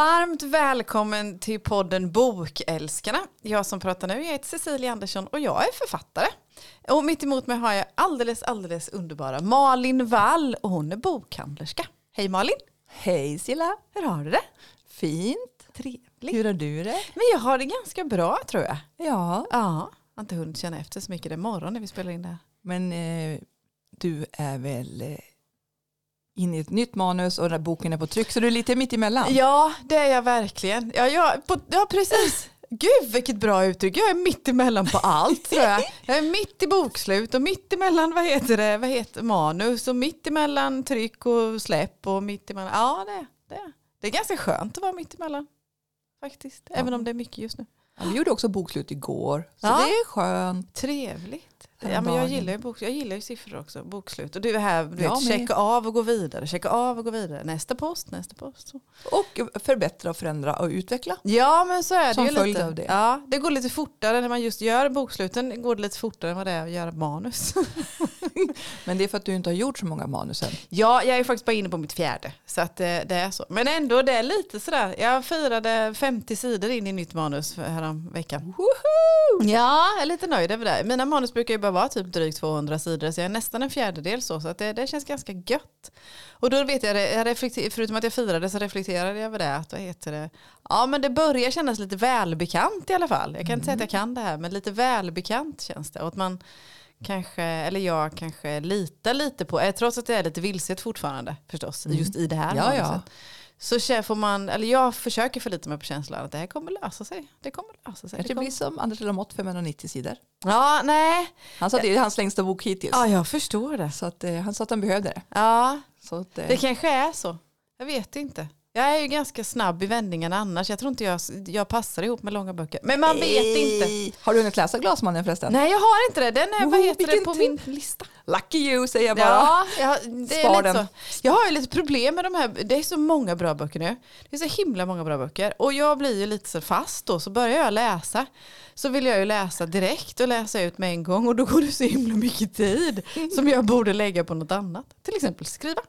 Varmt välkommen till podden Bokälskarna. Jag som pratar nu heter Cecilia Andersson och jag är författare. Och mitt emot mig har jag alldeles, alldeles underbara Malin Wall och hon är bokhandlerska. Hej Malin! Hej Silla! Hur har du det? Fint! Trevligt. Hur har du det? Men jag har det ganska bra tror jag. Ja, Ja, jag har inte hunnit känna efter så mycket. Det är morgon när vi spelar in det här. men eh, du är väl eh, inne i ett nytt manus och den här boken är på tryck så du är lite mitt emellan. Ja, det är jag verkligen. Ja, jag, på, ja precis. Gud vilket bra uttryck. Jag är mitt emellan på allt tror jag. Jag är mitt i bokslut och mitt emellan vad heter det, vad heter manus och mitt emellan tryck och släpp och mitt emellan. Ja det, det, det är ganska skönt att vara mitt emellan. Faktiskt, även om det är mycket just nu. Ja, vi gjorde också bokslut igår så Ja. det är skönt. Trevligt. Ja, men jag, gillar ju bok, jag gillar ju siffror också, bokslut. Och det här, du Jag vet, checka av och gå vidare, checka av och gå vidare. Nästa post, nästa post. Och förbättra och förändra och utveckla. Ja men så är det Som ju följd lite. av det. Ja, det går lite fortare när man just gör boksluten. Går det lite fortare än vad det är att göra manus. Men det är för att du inte har gjort så många manus än. ja, jag är faktiskt bara inne på mitt fjärde. Så att det, det är så. Men ändå, det är lite sådär. Jag firade 50 sidor in i nytt manus härom veckan. Ja, jag är lite nöjd över det. Mina manus brukar ju bara vara typ drygt 200 sidor. Så jag är nästan en fjärdedel så. Så att det, det känns ganska gött. Och då vet jag, jag förutom att jag firade så reflekterade jag över det. Att, vad heter det? Ja men det börjar kännas lite välbekant i alla fall. Jag kan inte säga att jag kan det här men lite välbekant känns det. Och att man kanske, eller jag kanske litar lite på, eh, trots att det är lite vilset fortfarande förstås, just i det här Ja, ja. Så får man, eller jag försöker förlita mig på känslan att det här kommer lösa sig. Det kommer lösa sig. Det, Det kommer... blir som Anders Lamotte 590 sidor. Ja, nej. Han sa att det är hans längsta bok hittills. Ja, jag förstår det. Så att, eh, han sa att han behövde det. Ja, att, eh, det kanske är så. Jag vet inte. Jag är ju ganska snabb i vändningarna annars. Jag tror inte jag, jag passar ihop med långa böcker. Men man vet inte. Har du hunnit läsa Glasmannen förresten? Nej, jag har inte det. Den är, vad Oh, heter det, på min lista. Lucky you säger jag bara. Ja, jag, det är lite så. Jag har ju lite problem med de här, det är så många bra böcker nu. Det är så himla många bra böcker. Och jag blir ju lite så fast då, så börjar jag läsa. Så vill jag ju läsa direkt och läsa ut med en gång och då går det så himla mycket tid som jag borde lägga på något annat. Till exempel skriva.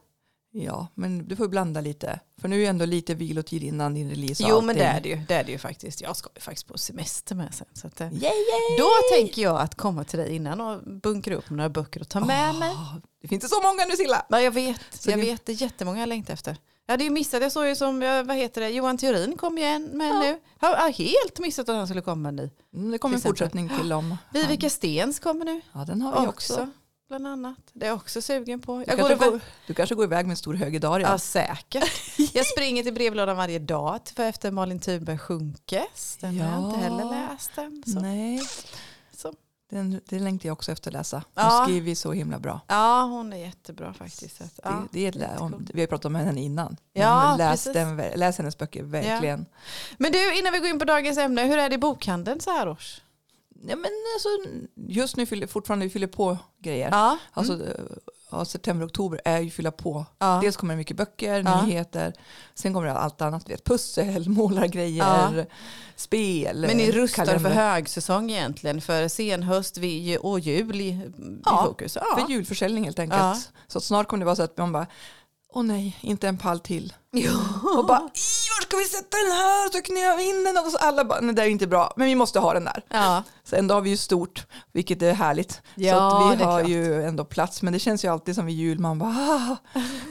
Ja, men du får blanda lite. För nu är ju ändå lite vilotid innan din release. Jo men det är det ju, det är det ju faktiskt. Jag ska ju faktiskt på semester med sen. Så att, eh, Yay, yay! då tänker jag att komma till dig innan och bunkra upp några böcker och ta med mig. Ah, Det finns inte så många nu Silla. Ja, jag vet, Så jag det- vet, det är jättemånga jag längtar efter. Jag hade ju missat, jag såg ju som, ja, vad heter det, Johan Theorin kom ju en med nu. Jag har helt missat att han skulle komma ny. Mm, det kommer en fortsättning till om Vivica Stens kommer nu Ja, den har vi också, också. Bland annat. Det är jag också sugen på. Du Jag går kanske, går, du kanske går iväg med en stor hög idag ja redan. säkert. Jag springer till brevlådan varje dag för efter Malin Thunberg Sjunkes. Den har jag Ja. inte heller läst än. Så. Nej, Så. den, det längtar jag också efter att läsa. Hon Ja. skriver så himla bra. Ja, hon är jättebra faktiskt. Att, Ja. det, det är, om, vi har pratat om henne innan. Ja, läs, den, läs hennes böcker, verkligen. Men du, innan vi går in på dagens ämne, hur är det i bokhandeln så här års? Ja, men alltså, just nu fyller, fortfarande vi fyller på grejer. Ja. Alltså, mm. eh, ja, september, oktober är ju fylla på. ja. Dels kommer det mycket böcker, Ja. nyheter. Sen kommer det allt annat. Vet, pussel, målargrejer, spel. Men ni rustar kalender. för högsäsong egentligen, för senhöst vi- och jul i, i Ja, fokus. Ja. För julförsäljning helt enkelt. Ja. Så snart kommer det vara så att man bara, åh nej, inte en pall till. Ja. Och bara, "Ih, var ska vi sätta den här? Så knöar vi in den. Och så alla bara, nej det är inte bra, men vi måste ha den där. ja. Så ändå har vi ju stort, vilket är härligt. Ja, så vi har klart. ju ändå plats, men det känns ju alltid som vid jul, man bara, ah,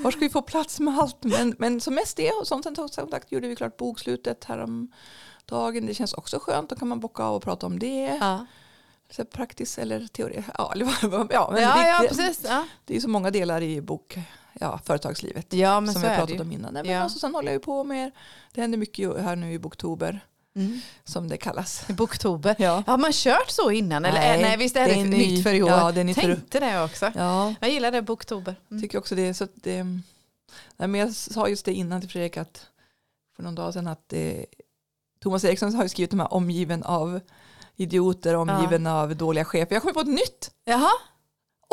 var ska vi få plats med allt? Men, men som mest det, och sånt, sen som sagt gjorde vi klart bokslutet härom dagen. Det känns också skönt, då kan man bocka av och prata om det. Ja. Så praktiskt eller teori. Ja, eller ja, men Ja, det, ja, precis. Ja, det är så många delar i bok, ja, företagslivet. ja som vi har pratat om innan. Nej, men Ja. alltså, sen håller jag ju på med, det händer mycket här nu i boktober, Mm. som det kallas. I Boktober. Ja. Har man kört så innan? Eller, Nej, nej, visst är det det, är ny- nytt för i år? ja, det är nytt för- Tänkte det också. Ja, Jag gillar det, Boktober. Mm. tycker också det. Så det nej, men jag sa just det innan till Fredrik att för någon dag sedan att eh, Thomas Eriksson har ju skrivit de här omgiven av idioter, omgiven av dåliga chefer. Jag kommer på ett nytt. Jaha,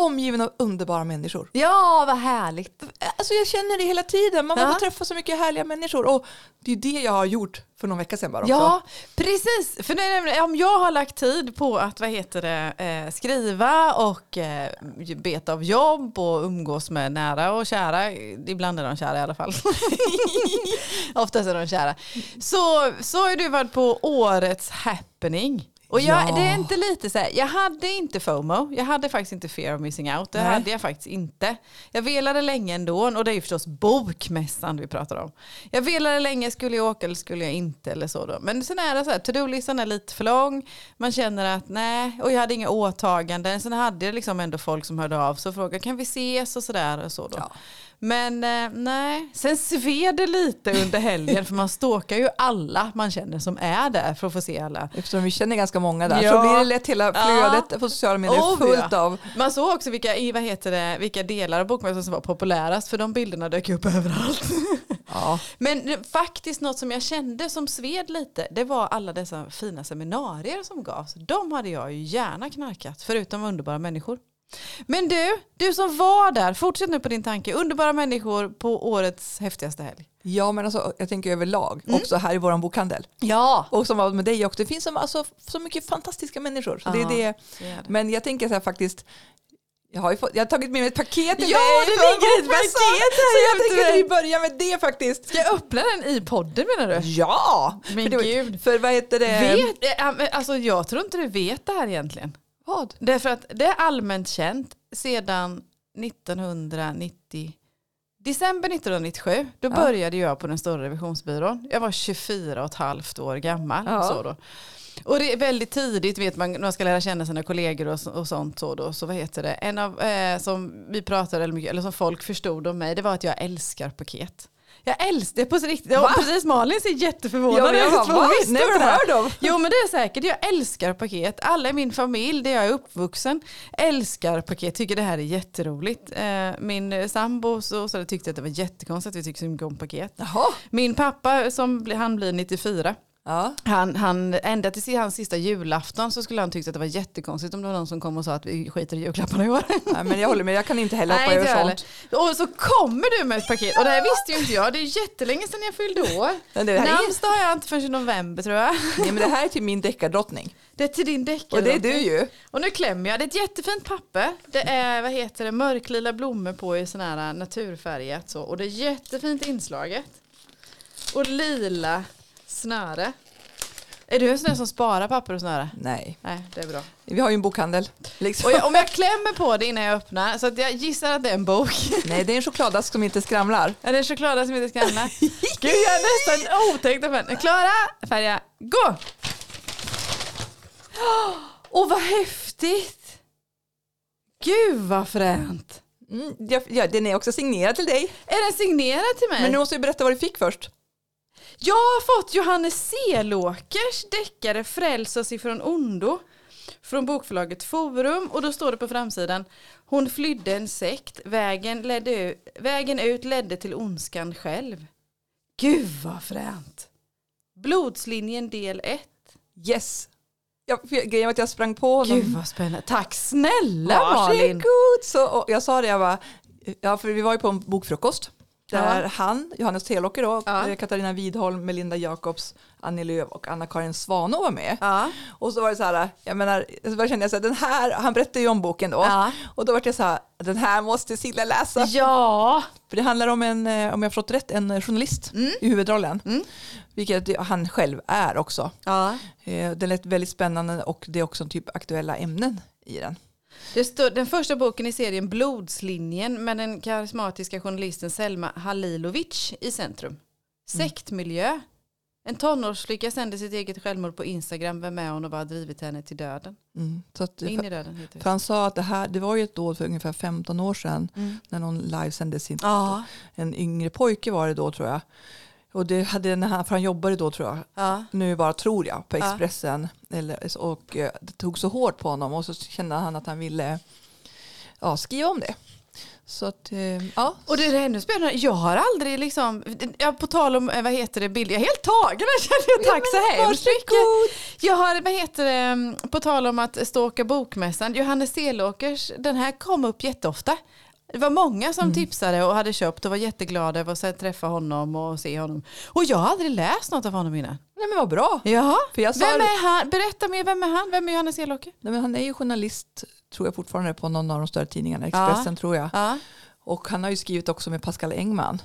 omgiven av underbara människor. Ja, vad härligt. Alltså jag känner det hela tiden. Man Ja. får träffa så mycket härliga människor. Och det är det jag har gjort för någon vecka sedan bara också. Ja, precis. För nämligen- om jag har lagt tid på att vad heter det, eh, skriva och eh, beta av jobb och umgås med nära och kära, ibland är de kära i alla fall. Oftast är de kära. Så, så har du varit på årets happening. Och jag, Ja. det är inte lite så här, jag hade inte FOMO, jag hade faktiskt inte fear of missing out, det Nej. hade jag faktiskt inte. Jag velade länge ändå och det är ju förstås bokmässan vi pratar om. Jag velade länge, skulle jag åka eller skulle jag inte eller så då. Men sen är det så här, to-do-listan är lite för lång, man känner att nej, och jag hade inga åtaganden. Sen hade jag liksom ändå folk som hörde av sig och frågade kan vi ses och sådär och så då. Ja. Men eh, nej, sen sved det lite under helgen för man stalkar ju alla man känner som är där för att få se alla. Eftersom vi känner ganska många där Ja. så blir det lätt hela flödet Ja. på sociala medier Oh, fullt ja. av Man såg också vilka, vad heter det, vilka delar av bokmässan som var populärast för de bilderna dök upp överallt. ja, Men faktiskt något som jag kände som sved lite, det var alla dessa fina seminarier som gavs. De hade jag ju gärna knarkat, förutom underbara människor. Men du, du som var där, fortsätt nu på din tanke. Underbara människor på årets häftigaste helg. ja men alltså, jag tänker överlag, Mm. också här i vår bokhandel. Ja. Och som var med dig också, det finns så, alltså, så mycket fantastiska människor. Så det Ja, är det. det är det. Men jag tänker så här faktiskt, jag har, fått, jag har tagit med mig ett paket till Ja, dig. det från ligger ett bokmässan. paket här Så jag tänker att vi börjar med det faktiskt. Ska jag öppna den i podden menar du? Ja! Men för, det, gud. för vad heter det? Vet, alltså jag tror inte du vet det här egentligen. Vad? Därför att det är allmänt känt sedan 1990, december 1997, då Ja. började jag på den stora revisionsbyrån. Jag var 24 och ett halvt år gammal. Ja. Så då. Och det är väldigt tidigt, vet man, när man ska lära känna sina kollegor och, och sånt. Så, då, så vad heter det? En av eh, som vi pratade, eller, mycket, eller som folk förstod om mig, det var att jag älskar paket. Jag älskar det på riktigt. Ja, precis, Malin ser jätteförvånad Ja, jag ut, hon va? visste inte det. heard of. Jo men det är säkert, jag älskar paket. Alla i min familj där jag är uppvuxen älskar paket, tycker det här är jätteroligt. Eh, Min sambo så, så tyckte att det var jättekonstigt att vi tycker så mycket om paket. Jaha. Min pappa, som han blir 94, Ja. han, han, ända till hans sista julafton så skulle han tyckt att det var jättekonstigt om det var någon som kom och sa att vi skiter i julklapparna i år. Nej, men jag håller med, jag kan inte heller hoppa över sånt. Och så kommer du med ett paket och det här visste ju inte jag. Det är jättelänge sedan jag fyllde år. Namnsdag har jag inte förrän i november tror jag. nej, men det här är till min deckardrottning. Det är till din deckare. Och det är du ju. Och nu klämmer jag. Det är ett jättefint papper. Det är vad heter det, mörklila blommor på i sån här naturfärgat så. Och det är jättefint inslaget. Och lila snöre. Är du en sån där som sparar papper och snöre? Nej, Nej, det är bra. vi har ju en bokhandel. Liksom. Och jag, om jag klämmer på det innan jag öppnar, så att jag gissar att det är en bok. Nej, det är en chokladask som inte skramlar. Är det en choklad som inte skramlar? Gud, jag är nästan otäckt öppen. Klara, färga, gå! Åh, vad häftigt! Gud, vad fränt! Mm, ja, ja, den är också signerad till dig. Är den signerad till mig? Men nu måste vi berätta vad du fick först. Jag har fått Johannes Selåkers deckare Fräls oss ifrån ondo från bokförlaget Forum och då står det på framsidan Hon flydde en sekt, vägen, ledde, vägen ut ledde till ondskan själv. Gud vad fränt! Blodslinjen del 1. Yes. Ja, för grejen var att jag sprang på honom. Gud vad spännande. Tack snälla Malin. Varsågod! Så, och jag sa det, jag bara, ja, för vi var ju på en bokfrukost. Där Ja. han, Johannes Telåker då, Ja. eh, Katarina Widholm, Melinda Jakobs, Annie Lööf och Anna-Karin Svanå var med. Ja. Och så var det så här, jag menar, så kände jag så här, den här, han berättade ju om boken då. Och då var jag så här, den här måste Silla läsa. ja. För det handlar om en, eh, om jag förstått rätt, en journalist Mm. i huvudrollen. Mm. Vilket han själv är också. ja. Eh, Den lät väldigt spännande och det är också typ aktuella ämnen i den. Det står, den första boken i serien Blodslinjen med den karismatiska journalisten Selma Halilovic i centrum. Sektmiljö. En tonårsflicka sänder sitt eget självmord på Instagram. Vem är hon och vad har drivit henne till döden? Mm. Så att, In i döden heter för han sa att det här, det var ju ett dåd för ungefär 15 år sedan Mm. när någon livesände sin, Ja. en yngre pojke var det då tror jag. Och det hade när han, för han jobbade då tror jag, Ja. nu bara tror jag, på Ja. Expressen. Eller, och eh, det tog så hårt på honom och så kände han att han ville ja, skriva om det. Så att, eh, ja. Och det är ännu spännande, jag har aldrig liksom, ja, på tal om, eh, vad heter det, bild, jag är helt tagen här känner jag, tack så hemskt mycket. Jag har, vad heter det, mm, på tal om att ståka bokmässan, Johannes Selåkers, den här kom upp jätteofta. Det var många som mm. tipsade och hade köpt och var jätteglada över att träffa honom och se honom. Och jag har aldrig läst något av honom innan. Nej men vad bra. Jaha. För jag vem är han? Berätta mer, vem är han? Vem är Johannes Elåker? Nej, men han är ju journalist, tror jag fortfarande, på någon av de större tidningarna, Expressen ja. tror jag. Ja. Och han har ju skrivit också med Pascal Engman.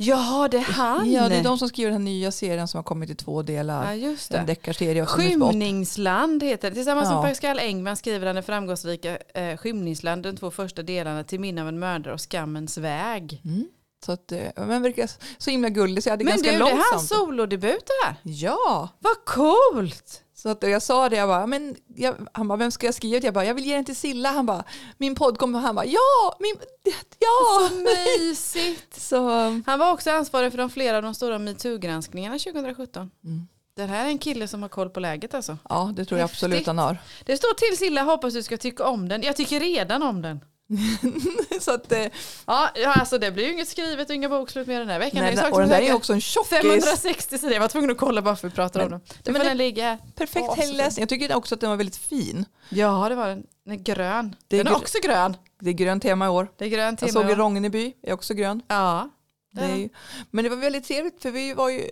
Jaha, det är han. Ja, det är de som skriver den nya serien som har kommit i två delar. Ja, just det. En deckarserie. Skymningsland heter det. Tillsammans ja. med Pascal Engman skriver han den framgångsrika eh, Skymningsland, de två första delarna till minne av en mördare och skammens väg. Mm. Så att, eh, men verkar så himla gullig så jag hade men ganska du, långsamt. Men det är hans solodebut det här? Ja. Vad coolt! Så att jag sa det, jag bara, men jag, han bara, vem ska jag skriva till? Jag bara, jag vill ge den till Silla. Han bara, min podd kommer. Han bara, ja, min, ja. Så mysigt. så. Han var också ansvarig för de flera av de stora metoo-granskningarna 2017. Mm. Det här är en kille som har koll på läget alltså. Ja, det tror jag Häftigt. absolut han har. Det står till Silla, hoppas du ska tycka om den. Jag tycker redan om den. så att, eh, ja, alltså det blir ju inget skrivet och inga bokslut mer den här veckan. Nej, det och den där är också en tjockis. 560 sidor, jag var tvungen att kolla bara för att vi pratar om den. Det får den ligga. Perfekt helgläsning. Jag tycker också att den var väldigt fin. Ja, det var den. Den är grön. Det är den är gr också grön. Det är grönt tema i år. Det är grönt tema Jag såg i Ronneby, är också grön. Ja. Det är, men det var väldigt trevligt för vi var ju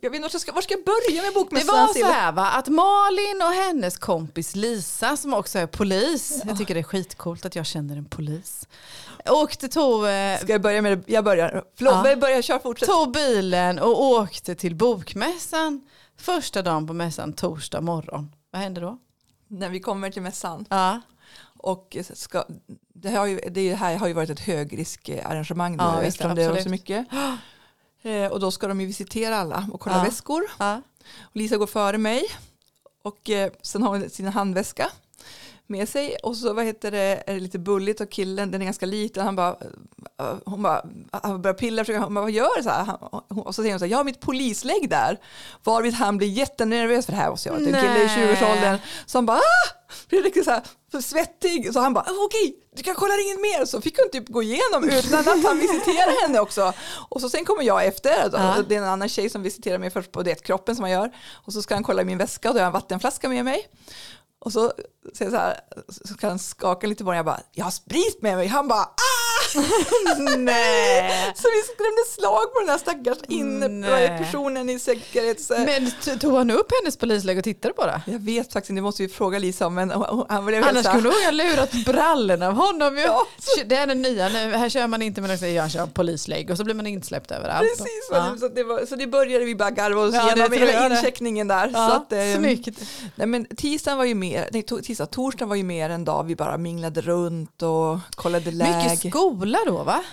jag vet inte, var ska jag börja med bokmässan? Det var så här va, att Malin och hennes kompis Lisa som också är polis, jag tycker det är skitcoolt att jag känner en polis. Åkte, tog, eh, Ska jag börja med det? Jag börjar. Förlåt, ja. börja, kör, fortsätt. Tog bilen och åkte till bokmässan första dagen på mässan, torsdag morgon. Vad hände då? När vi kommer till mässan. Ja. Och ska, det, har ju, det här har ju varit ett högriskarrangemang nu ja, eftersom det är så mycket. Eh, och då ska de ju visitera alla och kolla ja. väskor. Ja. Och Lisa går före mig och eh, sen har hon sin handväska med sig och så vad heter det, är det lite bulligt och killen, den är ganska liten, han bara, eh, hon bara, han börjar pilla, försöker, hon bara, vad gör du? Så här, och så säger hon så här, jag har mitt polislägg där. Varvid han blir jättenervös för det här måste jag vara en kille i 20-årsåldern. Så han bara, ah! Blir riktigt så här, för svettig. Så han bara, okej, du kan kolla inget mer. Så fick hon typ gå igenom utan att han visiterade henne också. Och så sen kommer jag efter. Ja. Det är en annan tjej som visiterar mig först på det kroppen som man gör. Och så ska han kolla i min väska och då har jag en vattenflaska med mig. Och så, så, så, här, så kan han skaka lite på den. Jag bara, jag har sprit med mig. Han bara, ah! Nej. Så vi skrämde slag på den här stackars personen i säkerhets... Men tog han upp hennes polislägg och tittade på det? Jag vet faktiskt det måste vi fråga Lisa. Men han blev Annars skulle nog ha lurat brallorna av honom. Ja. Det är den nya, nu, här kör man inte med att jag kör polislägg och så blir man insläppt överallt. Precis, ja. så, det var, så det började vi bara garva oss ja, igenom hela incheckningen där. Ja, så att, eh, snyggt. Nej, men tisdagen var ju mer, nej, tisdag, torsdagen var ju mer en dag vi bara minglade runt och kollade läge. Mycket skola då va?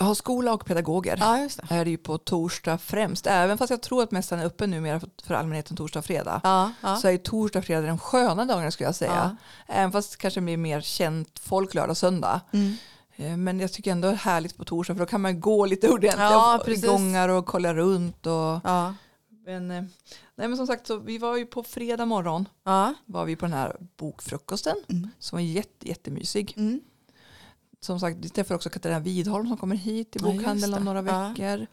Ja, skola och pedagoger ja, just det. är det ju på torsdag främst. Även fast jag tror att mässan är öppen numera för allmänheten torsdag och fredag. Ja, ja. Så är torsdag och fredag de sköna dagarna skulle jag säga. Även fast det kanske blir mer känt folk lördag och söndag. Mm. Eh, men jag tycker ändå det är härligt på torsdag för då kan man gå lite ordentligt ja, och gångar och kolla runt. Och, ja. men, eh, nej men som sagt så vi var ju på fredag morgon ja. var vi på den här bokfrukosten mm. som var jätte, jättemysig. Mm som sagt, vi träffar också Katarina Widholm som kommer hit till bokhandeln ja, om några veckor. Ja.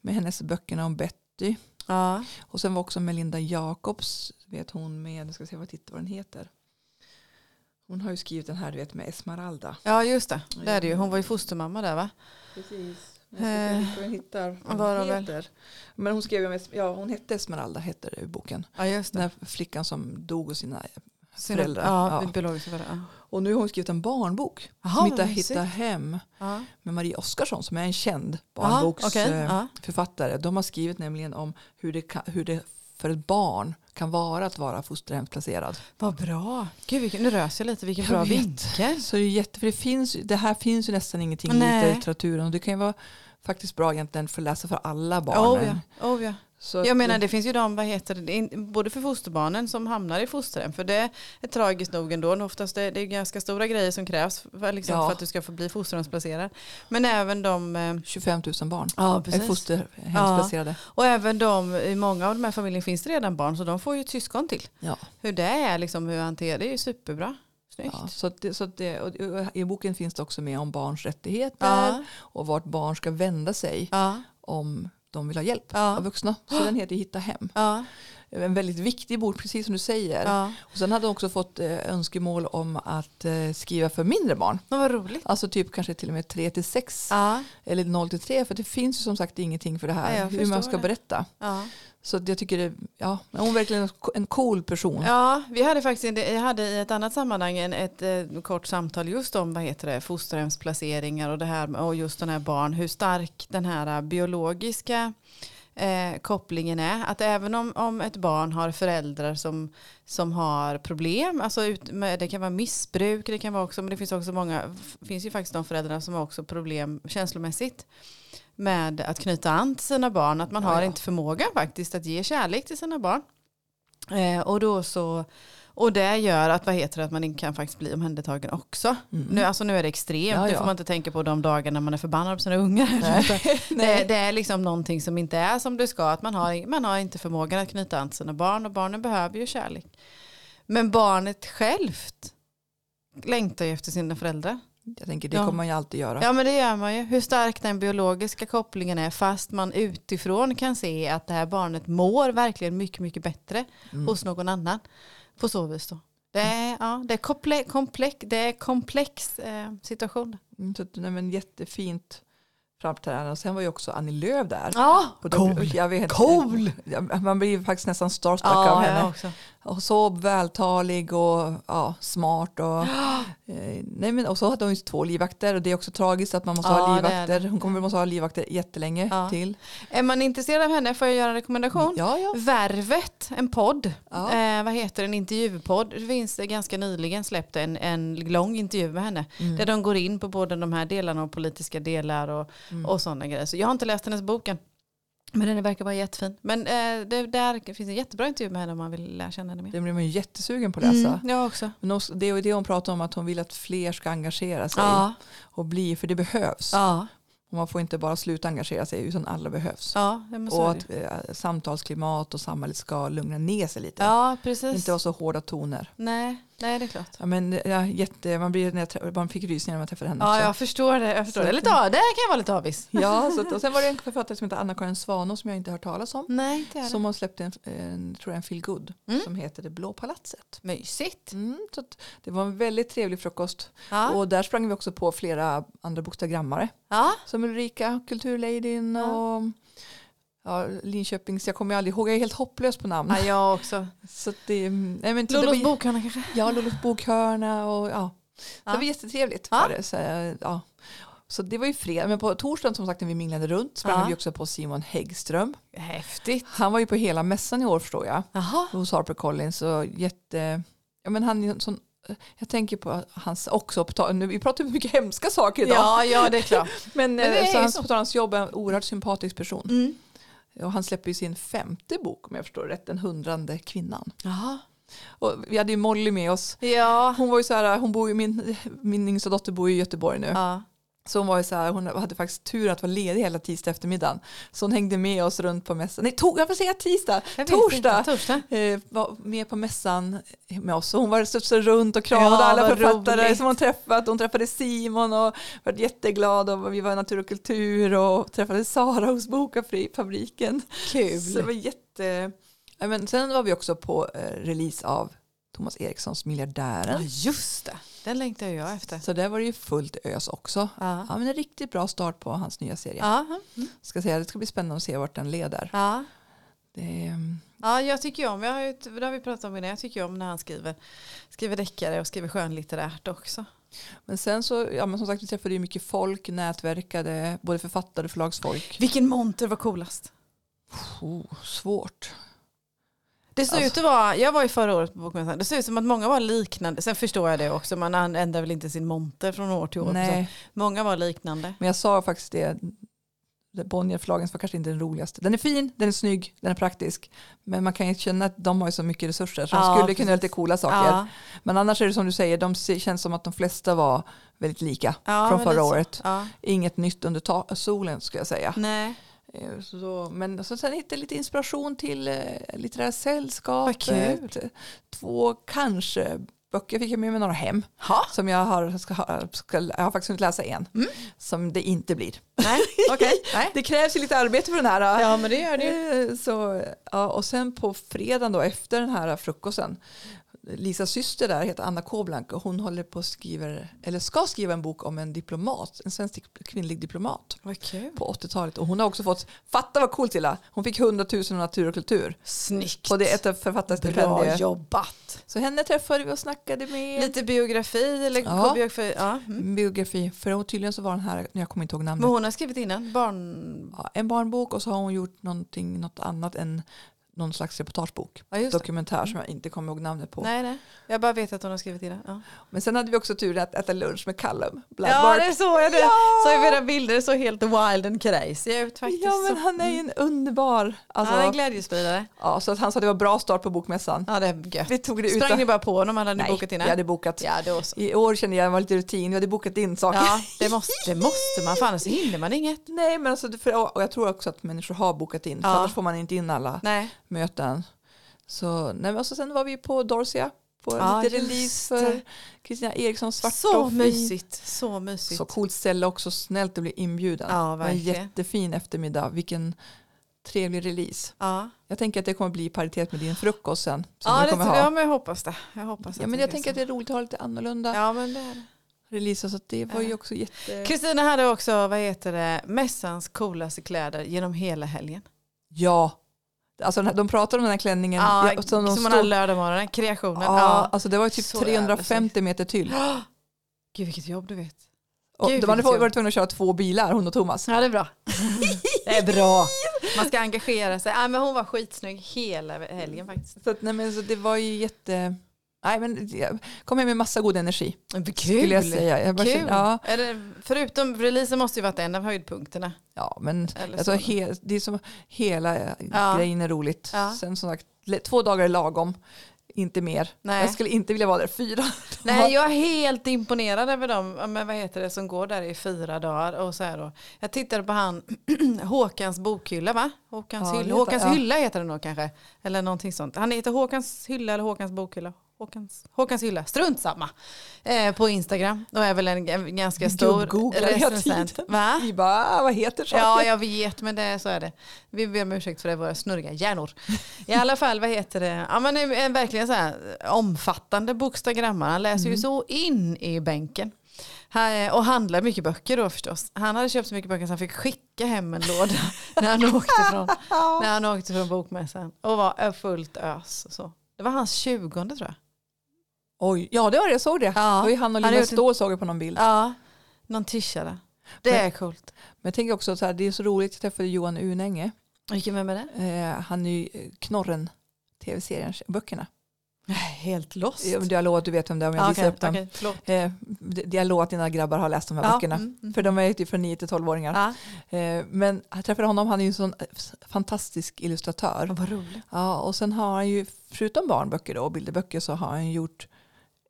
Med hennes böckerna om Betty. Ja. Och sen var också Melinda Jacobs, vet hon med, nu ska se vad, titta vad den heter. Hon har ju skrivit den här du vet med Esmeralda. Ja just det, det är det ju. Hon var ju fostermamma där va? Precis. Jag eh, hittar vad hon heter. Men hon skrev, ja hon hette Esmeralda heter boken. Ja just det. Den här flickan som dog och sina föräldrar. Ja, ja. Biologiska föräldrar. Och nu har hon skrivit en barnbok Aha, som heter Hitta hem ja. med Marie Oskarsson som är en känd barnboksförfattare. Okay. De har skrivit nämligen om hur det, kan, hur det för ett barn kan vara att vara fosterhemsplacerad. Vad bra. Gud, vilken, nu rös jag lite. Vilken jag bra vet. vinkel. Så det, är jätte, för det, finns, det här finns ju nästan ingenting Nej. i litteraturen. Och det kan ju vara faktiskt bra egentligen för att läsa för alla barn. Oh ja. Oh ja. Så jag menar det finns ju de, vad heter det, både för fosterbarnen som hamnar i fosterhem, för det är tragiskt nog ändå, oftast det, det är ganska stora grejer som krävs för, liksom, ja. för att du ska få bli fosterhemsplacerad. Men även de... 25 eh, 000 barn ja, är fosterhemsplacerade. Ja. Och även de, i många av de här familjerna finns det redan barn, så de får ju ett syskon till. Ja. Hur det är, liksom, hur hanterar det är ju superbra. Ja, så det, så det, I boken finns det också med om barns rättigheter Ja. och vart barn ska vända sig Ja. om de vill ha hjälp Ja. av vuxna. Så den heter Hitta hem. Ja. En väldigt viktig bok, precis som du säger. Ja. Och sen hade hon också fått eh, önskemål om att eh, skriva för mindre barn. Men vad roligt. Alltså typ kanske till och med 3 till 6 Ja. eller 0 till 3 för det finns ju som sagt ingenting för det här hur man ska det. berätta. Så jag tycker det, ja, hon är verkligen en cool person. Ja, vi hade faktiskt jag hade i ett annat sammanhang en, ett, eh, kort samtal just om vad heter det, fosterhemsplaceringar och det här och just den här barn, hur stark den här eh, biologiska eh, kopplingen är. Att även om, om ett barn har föräldrar som, som har problem, alltså ut, med, det kan vara missbruk, det kan vara också, men det finns också många, finns ju faktiskt de föräldrar som har också problem känslomässigt med att knyta an till sina barn, att man Ja, har ja. inte förmåga faktiskt att ge kärlek till sina barn. Eh, och då så och det gör att, vad heter det, att man kan faktiskt bli omhändertagen också. Mm. Nu, alltså nu är det extremt, Ja, nu får man inte tänka på de dagarna man är förbannad på sina ungar. Nej. det, det är liksom någonting som inte är som det ska, att man har, man har inte förmågan att knyta an till sina barn och barnen behöver ju kärlek. Men barnet självt längtar ju efter sina föräldrar. Jag tänker det Ja. kommer man ju alltid göra. Ja men det gör man ju. Hur stark den biologiska kopplingen är fast man utifrån kan se att det här barnet mår verkligen mycket, mycket bättre Mm. hos någon annan. På så vis då. Det är, ja, det är, komple komplex, det är komplex eh, situation. Mm, så, nej, men jättefint framträdande. Och sen var ju också Annie Lööf där. Ja, vet, Cool! Ja, Man blir ju faktiskt nästan starstruck ja av henne. Och så vältalig och ja, smart. Och, eh, nej men, och så hade hon ju två livvakter och det är också tragiskt att man måste Ja, ha livvakter. Hon kommer måste ha livvakter jättelänge Ja. till. Är man intresserad av henne får jag göra en rekommendation. Ja, ja. Värvet, en podd. Eh, vad heter en intervjupodd. Det finns ganska nyligen släppt en, en lång intervju med henne. Mm. Där de går in på både de här delarna och politiska delar och, Mm. och sådana grejer. Så jag har inte läst hennes bok än. Men den verkar vara jättefin. Men eh, det, där finns en jättebra intervju med henne om man vill lära känna henne mer. Det blir man ju jättesugen på att läsa. Mm, jag också. Men det är det hon pratar om att hon vill att fler ska engagera sig Ja, och bli, för det behövs. ja, Och man får inte bara sluta engagera sig utan alla behövs. ja, och att eh, samtalsklimat och samhället ska lugna ner sig lite. Ja, precis. Inte vara så hårda toner. Nej, nej, det är klart. Ja, men, ja, jätte, man, blir, när jag, man fick rysningar när man träffade henne Ja, också. jag förstår det. Jag förstår det. Lite, det kan jag vara lite avis. Ja, så och sen var det en författare som heter Anna-Karin Svanå som jag inte hört talas om. Nej, inte jag. Som har släppt en, en, tror jag, en feel good Mm. som heter Det blå palatset. Mysigt. Mm, så det var en väldigt trevlig frukost. Ja. Och där sprang vi också på flera andra bokstagrammare. ja. Som Ulrika, Kulturladyn Ja. och ja, Linköpings. Jag kommer aldrig ihåg, jag är helt hopplös på namn. ja, jag också. Så det, nej, men, Lollos var, bokhörna kanske? Ja, Lollos bokhörna och ja. Så Ja. Det var jättetrevligt. Ja. Var det, så, ja. så det var ju fredag, men på torsdagen som sagt när vi minglade runt sprang Ja. vi också på Simon Häggström. Häftigt. Han var ju på hela mässan i år förstår jag. Jaha. Hos HarperCollins och jätte, ja men han är en sån jag tänker på hans också, på tal- nu, vi pratar om mycket hemska saker idag. Ja, ja, det är klart. Men, Men det eh, är så så. på tal hans jobb är en oerhört sympatisk person. Mm. Och han släpper ju sin femte bok om jag förstår rätt, Den hundrande kvinnan. Jaha. Och vi hade ju Molly med oss. Ja. Hon var ju så här, hon bor ju, min, min yngsta dotter bor i Göteborg nu. ja. Så hon var ju så här, hon hade faktiskt tur att vara ledig hela tisdag eftermiddagen. Så hon hängde med oss runt på mässan. Nej, to, jag får säga tisdag. Torsdag. inte. Torsdag. Eh, var med på mässan med oss. Och hon var studsade runt och kramade Ja, alla författare roligt. som hon träffat. Hon träffade Simon och var jätteglad. Och vi var i Natur och kultur och träffade Sara hos Bokafabriken. Så det Kul. var jätte... Ja, men sen var vi också på eh, release av Thomas Erikssons Ja, Miljardären. just det. Den längtar jag efter. Så där var det ju fullt ös också. Ja. Ja, men en riktigt bra start på hans nya serie. Ja. Mm. Ska säga, det ska bli spännande att se vart den leder. Ja. Det ja, jag tycker ju om, jag har ju, det har vi pratat om innan, jag tycker om när han skriver, skriver deckare och skriver skönlitterärt också. men sen så, ja men som sagt vi träffade ju mycket folk, nätverkade, både författare och förlagsfolk. Vilken monter var coolast? Oh, svårt. Det ser Alltså- ut att vara, jag var ju förra året på Bokmässan, det ser ut som att många var liknande. Sen förstår jag det också, man ändrar väl inte sin monter från år till år. Så Nej, många var liknande. men jag sa faktiskt det, det Bonnier-förlagen var kanske inte den roligaste. Den är fin, den är snygg, den är praktisk. Men man kan ju känna att de har så mycket resurser så de Ja, skulle kunna göra lite coola saker. Ja, Men annars är det som du säger, de känns som att de flesta var väldigt lika ja, från förra året. Inget nytt under solen ska jag säga. Nej, Så, men så sen hittade jag lite inspiration till eh, litterära sällskapet. Två kanske böcker fick jag med mig några hem. Ha? Som jag har, ska, ska, jag har faktiskt hunnit läsa en. Mm. Som det inte blir. Nej, okej. Nej. Det krävs ju lite arbete för den här. Ja, men det gör det. Eh, Så, ja, och sen på fredagen då efter den här frukosten. Lisas syster där heter Anna Koblank och hon håller på att skriva, eller ska skriva en bok om en diplomat, en svensk kvinnlig diplomat kul. på 80-talet. Och hon har också fått, fatta vad coolt Tilla, hon fick 100 000 av Natur och kultur. Snyggt. På det ett av Bra jobbat. Så henne träffade vi och snackade med. Lite biografi eller Ja. biografi. Ja. Mm. biografi, för tydligen så var den här, jag kommer inte ihåg namnet, Men hon har skrivit innan. Barn... ja, en barnbok och så har hon gjort någonting, något annat än någon slags reportagebok. Ja, det. Dokumentär som jag inte kommer ihåg namnet på. Nej, nej. Jag bara vet att hon har skrivit innan. Ja, Men sen hade vi också turen att äta lunch med Callum ja Bloodworth. det såg jag. Det. Ja! Så i era bilder så helt wild and crazy ut faktiskt. Ja men han är ju en underbar. Alltså, Han är en glädjespridare. ja, så att han sa att det var bra start på bokmässan. Ja, det är gött. Vi tog det Sprang utan... ni bara på honom? Hade Nej, bokat innan? hade bokat. Ja, så. I år kände jag att det var lite rutin, vi hade bokat in saker. Ja, det måste, det måste man. För annars hinner man inget. Nej men alltså, för, och jag tror också att människor har bokat in, för Ja. annars får man inte in alla Nej. Möten. Så nej, men alltså, sen var vi på Dorsia på Ja, lite release för Kristina Eriksson svart Så och mysigt. Så mysigt. Så coolt ställe också, snällt att bli inbjuden. Ja, en jättefin eftermiddag, vilken trevlig release. Ja, Jag tänker att det kommer bli i paritet med din frukost sen. Ja, det, kommer ja ha. men jag hoppas det. Jag hoppas Ja, men jag tänker att så. det är roligt att ha lite annorlunda Ja, men det är det. releaser. Så det var ju också jätte... Kristina hade också, vad heter det, mässans coolaste kläder genom hela helgen. Ja, alltså här- de pratar om den här klänningen. Ja, ja, som de man stod- har lördagmorgonen, kreationen. Ja, Ja. alltså det var typ Så jävla 350 meter tyll. Gud vilket jobb du vet. Och Gud, de hade varit tvungna att köra två bilar, hon och Thomas. Ja det är bra. det är bra. Man ska engagera sig. Ja, men hon var skitsnygg hela helgen faktiskt. Så, att, nej, men, så det var ju jätte... Nej, men jag kom hem med massa god energi. Kul. Skulle jag säga. Jag Kul. kände, ja, det, förutom releasen måste ju varit en av höjdpunkterna. ja, men alltså, så. he, det är som hela Ja. grejen är roligt. Ja. Sen som sagt, två dagar är lagom. Inte mer. Nej. Jag skulle inte vilja vara där fyra. Nej, jag är helt imponerad över dem men vad heter det, som går där i fyra dagar. Och så här då. Jag tittade på han Håkans bokhylla va? Håkans, Ja, hylla. heter- Håkans ja. hylla heter det nog kanske. Eller någonting sånt. Han heter Håkans hylla eller Håkans bokhylla. Håkans, Håkans hylla, strunt samma. Eh, på Instagram. Och är väl en, en ganska stor recensent. Va? Vi bara, ah, vad heter saken? Ja, jag vet, men det, så är det. Vi ber om ursäkt för det, våra snurriga hjärnor. I alla fall, vad heter det? Ja, men en, en verkligen så här omfattande bokstagrammar. Han läser ju så in i bänken. Han, och handlar mycket böcker då förstås. Han hade köpt så mycket böcker så han fick skicka hem en låda när han åkte från, när han åkte från bokmässan. Och var fullt ös. Så. Det var hans tjugonde tror jag. Oj, ja det var det, jag såg det. Ja. Det var ju han och en- Ståhl såg jag på någon bild. Ja, någon tischare. Det Men- är coolt. Men jag tänker också så här, det är så roligt, jag träffade Johan Unänge. Vilken vem är det? Eh, han är ju eh, Knorren, tv-serien, böckerna. Helt lost. Jag, lovar att du vet vem det är om jag Ja, visar okej, upp dem. förlåt. Eh, jag lovar att dina grabbar har läst de här Ja, böckerna. mm, mm. För de är ju typ från 9 till 12-åringar. Ja. Eh, men jag träffade honom, han är ju en sån eh, fantastisk illustratör. Vad roligt. Ja, och sen har han ju, förutom barnböcker då, och bilderböcker, så har han gjort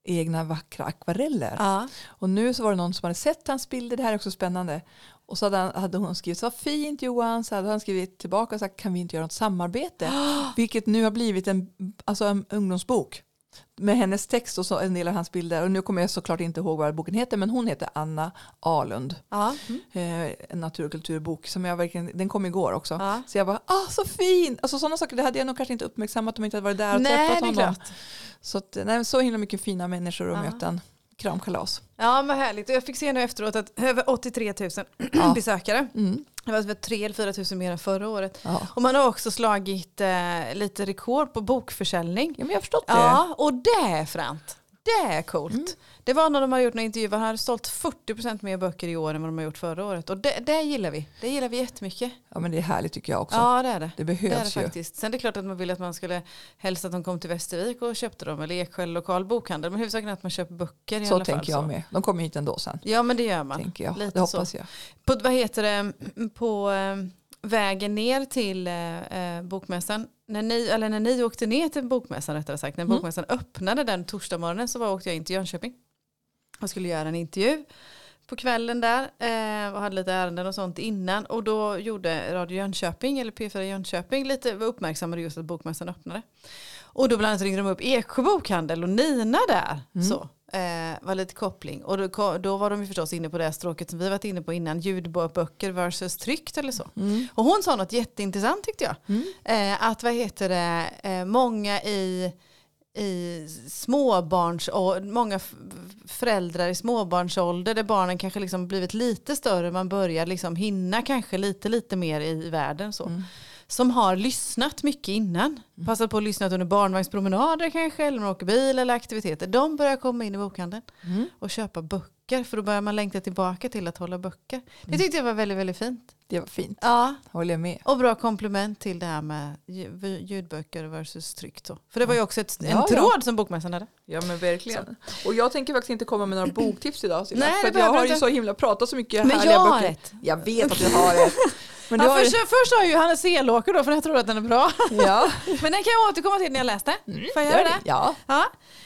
egna vackra akvareller. Ja. Och nu så var det någon som hade sett hans bilder, det här är också spännande. Och så hade, han, hade hon skrivit, så vad fint Johan, så hade han skrivit tillbaka och sagt, kan vi inte göra något samarbete? Vilket nu har blivit en, alltså en ungdomsbok. Med hennes text och så en del av hans bilder. Och nu kommer jag såklart inte ihåg vad boken heter, men hon heter Anna Alund. Ja. Eh, en natur och kulturbok som jag verkligen, den kom igår också. Ja. Så jag bara, ah så fin! Alltså sådana saker, det hade jag nog kanske inte uppmärksammat om jag inte hade varit där och Nej, träffat honom. klart. Så, att, nej, så himla mycket fina människor och Ja. möten. Kramkalas. Ja, vad härligt. Jag fick se nu efteråt att över 83 000 Ja. besökare. Mm. Det var 3 eller 4 000 mer än förra året. Ja. Och man har också slagit eh, lite rekord på bokförsäljning. ja, men jag har förstått det. Ja, och det är fränt. Det är coolt. Mm. Det var när de har gjort en intervju, han hade sålt 40% mer böcker i år än vad de har gjort förra året. Och det, det gillar vi. Det gillar vi jättemycket. Ja, men det är härligt tycker jag också. Ja, det är det. Det Det är det behövs ju. faktiskt. Sen är det klart att man vill att man skulle helst att de kom till Västervik och köpte dem eller Eksjö lokal bokhandel. Men huvudsaken är att man köper böcker i Så alla fall. tänker jag så. med. De kommer hit ändå sen. Ja men det gör man. Tänker jag. Lite det så. hoppas jag. På, vad heter det, på eh, vägen ner till eh, eh, bokmässan, när ni, eller när ni åkte ner till bokmässan rättare sagt, när Mm. bokmässan öppnade den torsdag morgonen så var, åkte jag in till Jönköping och skulle göra en intervju på kvällen där eh, och hade lite ärenden och sånt innan och då gjorde Radio Jönköping eller P4 Jönköping lite uppmärksammade just att bokmässan öppnade. Och då bland annat ringde de upp Eksjö bokhandel och Nina där. Mm. Så. Eh, var lite koppling. Och då, då var de ju förstås inne på det här stråket som vi varit inne på innan. Ljudböcker versus tryckt eller så. Mm. Och hon sa något jätteintressant tyckte jag. Mm. Eh, att vad heter det, eh, många i, i småbarns, och många föräldrar i småbarnsålder där barnen kanske liksom blivit lite större, man börjar liksom hinna kanske lite lite mer i världen så. Mm. Som har lyssnat mycket innan. Passat på att lyssna under barnvagnspromenader kanske, eller när man åker bil eller aktiviteter. De börjar komma in i bokhandeln Mm. och köpa böcker. För då börjar man längta tillbaka till att hålla böcker. Det tyckte jag var väldigt, väldigt fint. Det var fint, Ja, håller jag med. och bra komplement till det här med lju- ljudböcker versus tryckt. För det var ju också ett, en Ja, ja. tråd som Bokmässan hade. Ja men verkligen. Och jag tänker faktiskt inte komma med några boktips idag. Nej, för jag har du ju inte. så himla pratat så mycket Men härliga jag har ett. Jag vet att du har ett. Men Ja, först, ju... först har ju Hannes Selåker då för jag tror att den är bra. Ja, Men den kan jag återkomma till när jag läste. Får jag gör göra det. det? Ja. Ja.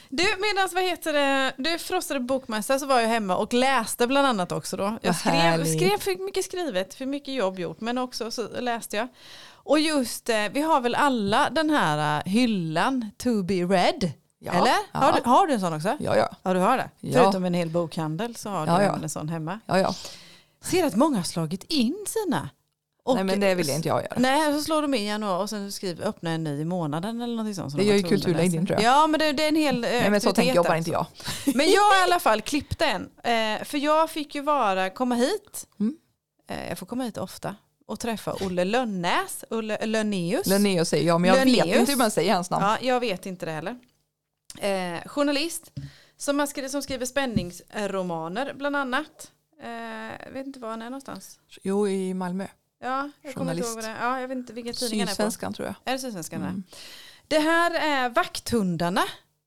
Du, medan vad heter det, du frostade bokmässa så var jag hemma och läste bland annat också då. Jag skrev, skrev för mycket skrivet, för mycket jobb gjort, men också så läste jag. Och just, eh, vi har väl alla den här eh, hyllan to be read. Ja. Eller? Ja. Har, du, har du en sån också? Ja, ja. Ja, du har det. Ja. Förutom en hel bokhandel så har du en sån hemma. ja, ja. Ser att många har slagit in sina. Och- Nej men det vill jag inte jag göra. Nej, så slår de in januari och sen skriver öppna en ny i månaden eller någonting sånt. som Det de gör ju läsa. tror jag. Ja, men det, det är en hel eh, Nej men så tänker jobbar inte jag. Men jag i alla fall klippt en. Eh, för jag fick ju vara, komma hit. Mm. Eh, jag får komma hit ofta. Och träffa Olle Lönnäs, Olle Lönneus. Linnaeus säger jag men jag vet Linnaeus. inte hur man säger hans namn. Ja, jag vet inte det heller. Eh, journalist som, har skrivit, som skriver spänningsromaner bland annat. Eh, vet inte var han är någonstans. Jo i Malmö. Ja, jag kommer inte ihåg det är. Ja, jag vet inte vilken tidning han är på. Sydsvenskan tror jag. Är det Sydsvenskan? Mm. Det här är Vakthundarna,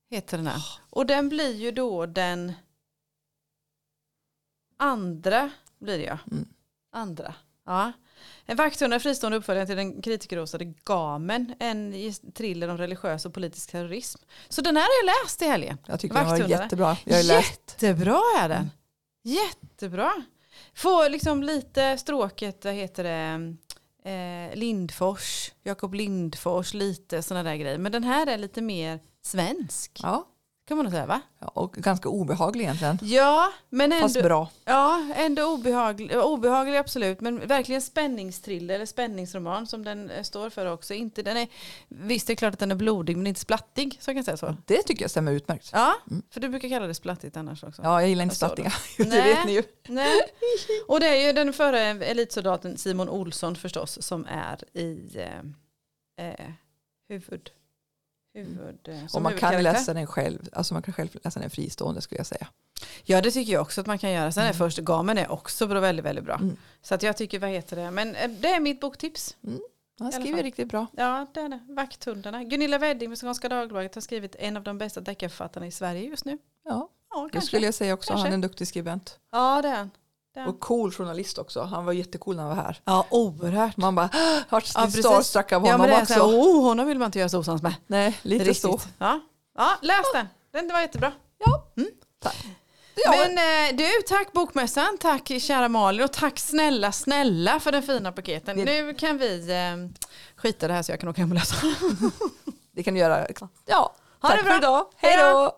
heter den här. Och den blir ju då den andra, blir det ja. Mm. Andra, ja. En vakthundar fristående uppföljare till den kritikerrosade Gamen, en thriller om religiös och politisk terrorism. Så den här har jag läst i helgen. Jag tycker den var jättebra. Jag har läst. Jättebra är den. Mm. Jättebra. Få liksom lite stråket, vad heter det, eh, Lindfors, Jakob Lindfors, lite sådana där grejer. Men den här är lite mer svensk, Ja kan man nog säga va? ja. Och ganska obehaglig egentligen. Ja, men Fast ändå, bra. ja, ändå obehaglig, obehaglig absolut, men verkligen spänningsthriller eller spänningsroman som den eh, står för också. Inte, den är, visst det är klart att den är blodig men inte splattig, så kan jag säga så. Det tycker jag stämmer utmärkt. Ja, Mm. för du brukar kalla det splattigt annars också. Ja, jag gillar inte det. det vet ni ju. Nej. Och det är ju den förra elitsoldaten Simon Olsson förstås som är i eh, eh, huvud, huvud eh, Och man kan läsa den själv. Alltså man kan själv läsa den fristående skulle jag säga. Ja det tycker jag också att man kan göra. Sen är Mm. först Gamen är också bra, väldigt väldigt bra. Mm. Så att jag tycker vad heter det. Men eh, det är mitt boktips. Han alla skriver riktigt bra. Ja det är det. Vakthundarna. Gunilla Wedding med Skånska Dagbladet har skrivit en av de bästa deckarförfattarna i Sverige just nu. Ja, Ja det skulle jag säga också. Han Kanske. är en duktig skribent. Ja det är han. Det. Och cool journalist också. Han var jättecool när han var här. Ja oerhört. Man bara vart Ja, starstruck av Ja honom men är också. så oh, honom vill man inte göra så osams med. Nej, lite Riktigt. så. Ja. ja, läs den. Den var jättebra. Ja, Mm. tack. Ja, Men eh, du, tack Bokmässan, tack kära Malin och tack snälla, snälla för den fina paketen. Det- Nu kan vi eh, skita det här så jag kan åka hem och läsa. det kan du göra. Ja, Ha tack det bra. för idag. Hej då!